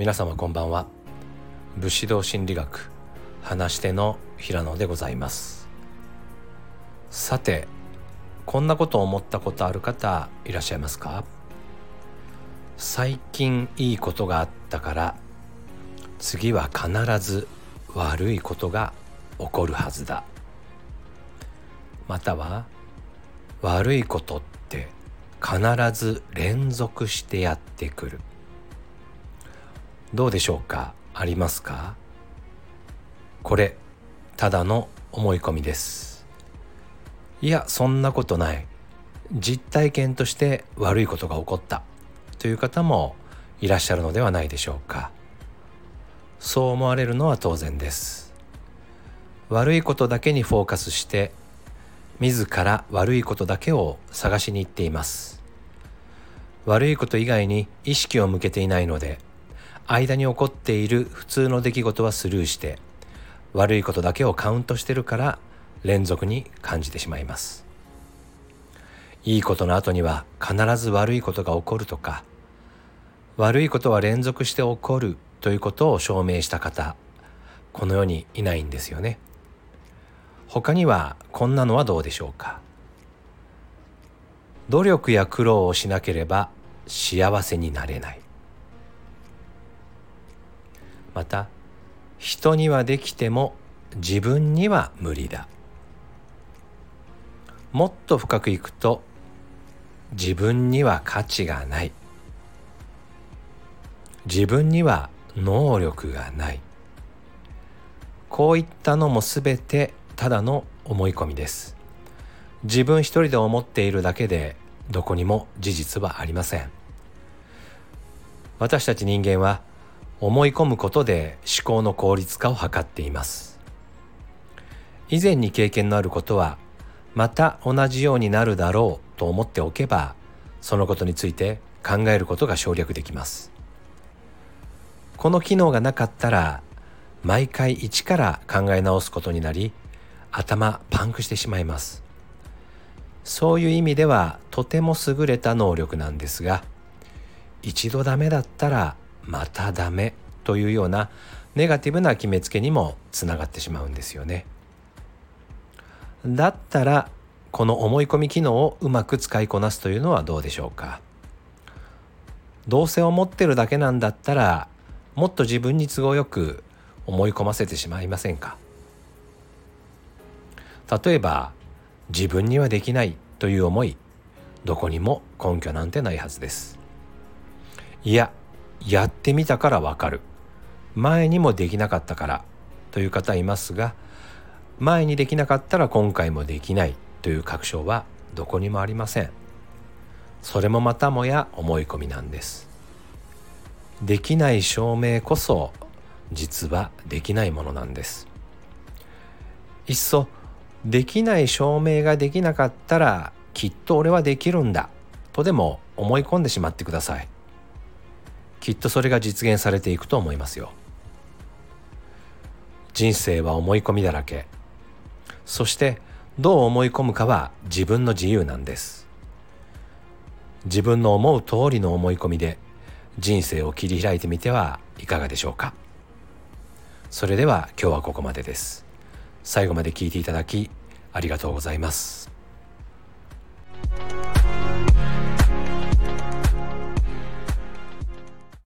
皆様こんばんは。武士道心理学話し手の平野でございます。さてこんなことを思ったことある方いらっしゃいますか？最近いいことがあったから次は必ず悪いことが起こるはずだ。または悪いことって必ず連続してやってくる。どうでしょうか？ありますか？これただの思い込みです。いやそんなことない。実体験として悪いことが起こった。という方もいらっしゃるのではないでしょうか。そう思われるのは当然です。悪いことだけにフォーカスして自ら悪いことだけを探しに行っています。悪いこと以外に意識を向けていないので間に起こっている普通の出来事はスルーして悪いことだけをカウントしてるから連続に感じてしまいます。いいことの後には必ず悪いことが起こるとか悪いことは連続して起こるということを証明した方この世にいないんですよね。他にはこんなのはどうでしょうか。努力や苦労をしなければ幸せになれない。また人にはできても自分には無理だ。もっと深くいくと自分には価値がない。自分には能力がない。こういったのもすべてただの思い込みです。自分一人で思っているだけでどこにも事実はありません。私たち人間は思い込むことで思考の効率化を図っています。以前に経験のあることはまた同じようになるだろうと思っておけばそのことについて考えることが省略できます。この機能がなかったら毎回一から考え直すことになり頭パンクしてしまいます。そういう意味ではとても優れた能力なんですが一度ダメだったらまたダメというようなネガティブな決めつけにもつながってしまうんですよね。だったらこの思い込み機能をうまく使いこなすというのはどうでしょうか？どうせ思ってるだけなんだったらもっと自分に都合よく思い込ませてしまいませんか？例えば自分にはできないという思いどこにも根拠なんてないはずですいややってみたからわかる。前にもできなかったからという方いますが前にできなかったら今回もできないという確証はどこにもありません。それもまたもや思い込みなんです。できない証明こそ実はできないものなんです。いっそできない証明ができなかったらきっと俺はできるんだとでも思い込んでしまってください。きっとそれが実現されていくと思いますよ。人生は思い込みだらけ。そしてどう思い込むかは自分の自由なんです。自分の思う通りの思い込みで人生を切り開いてみてはいかがでしょうか。それでは今日はここまでです。最後まで聞いていただきありがとうございます。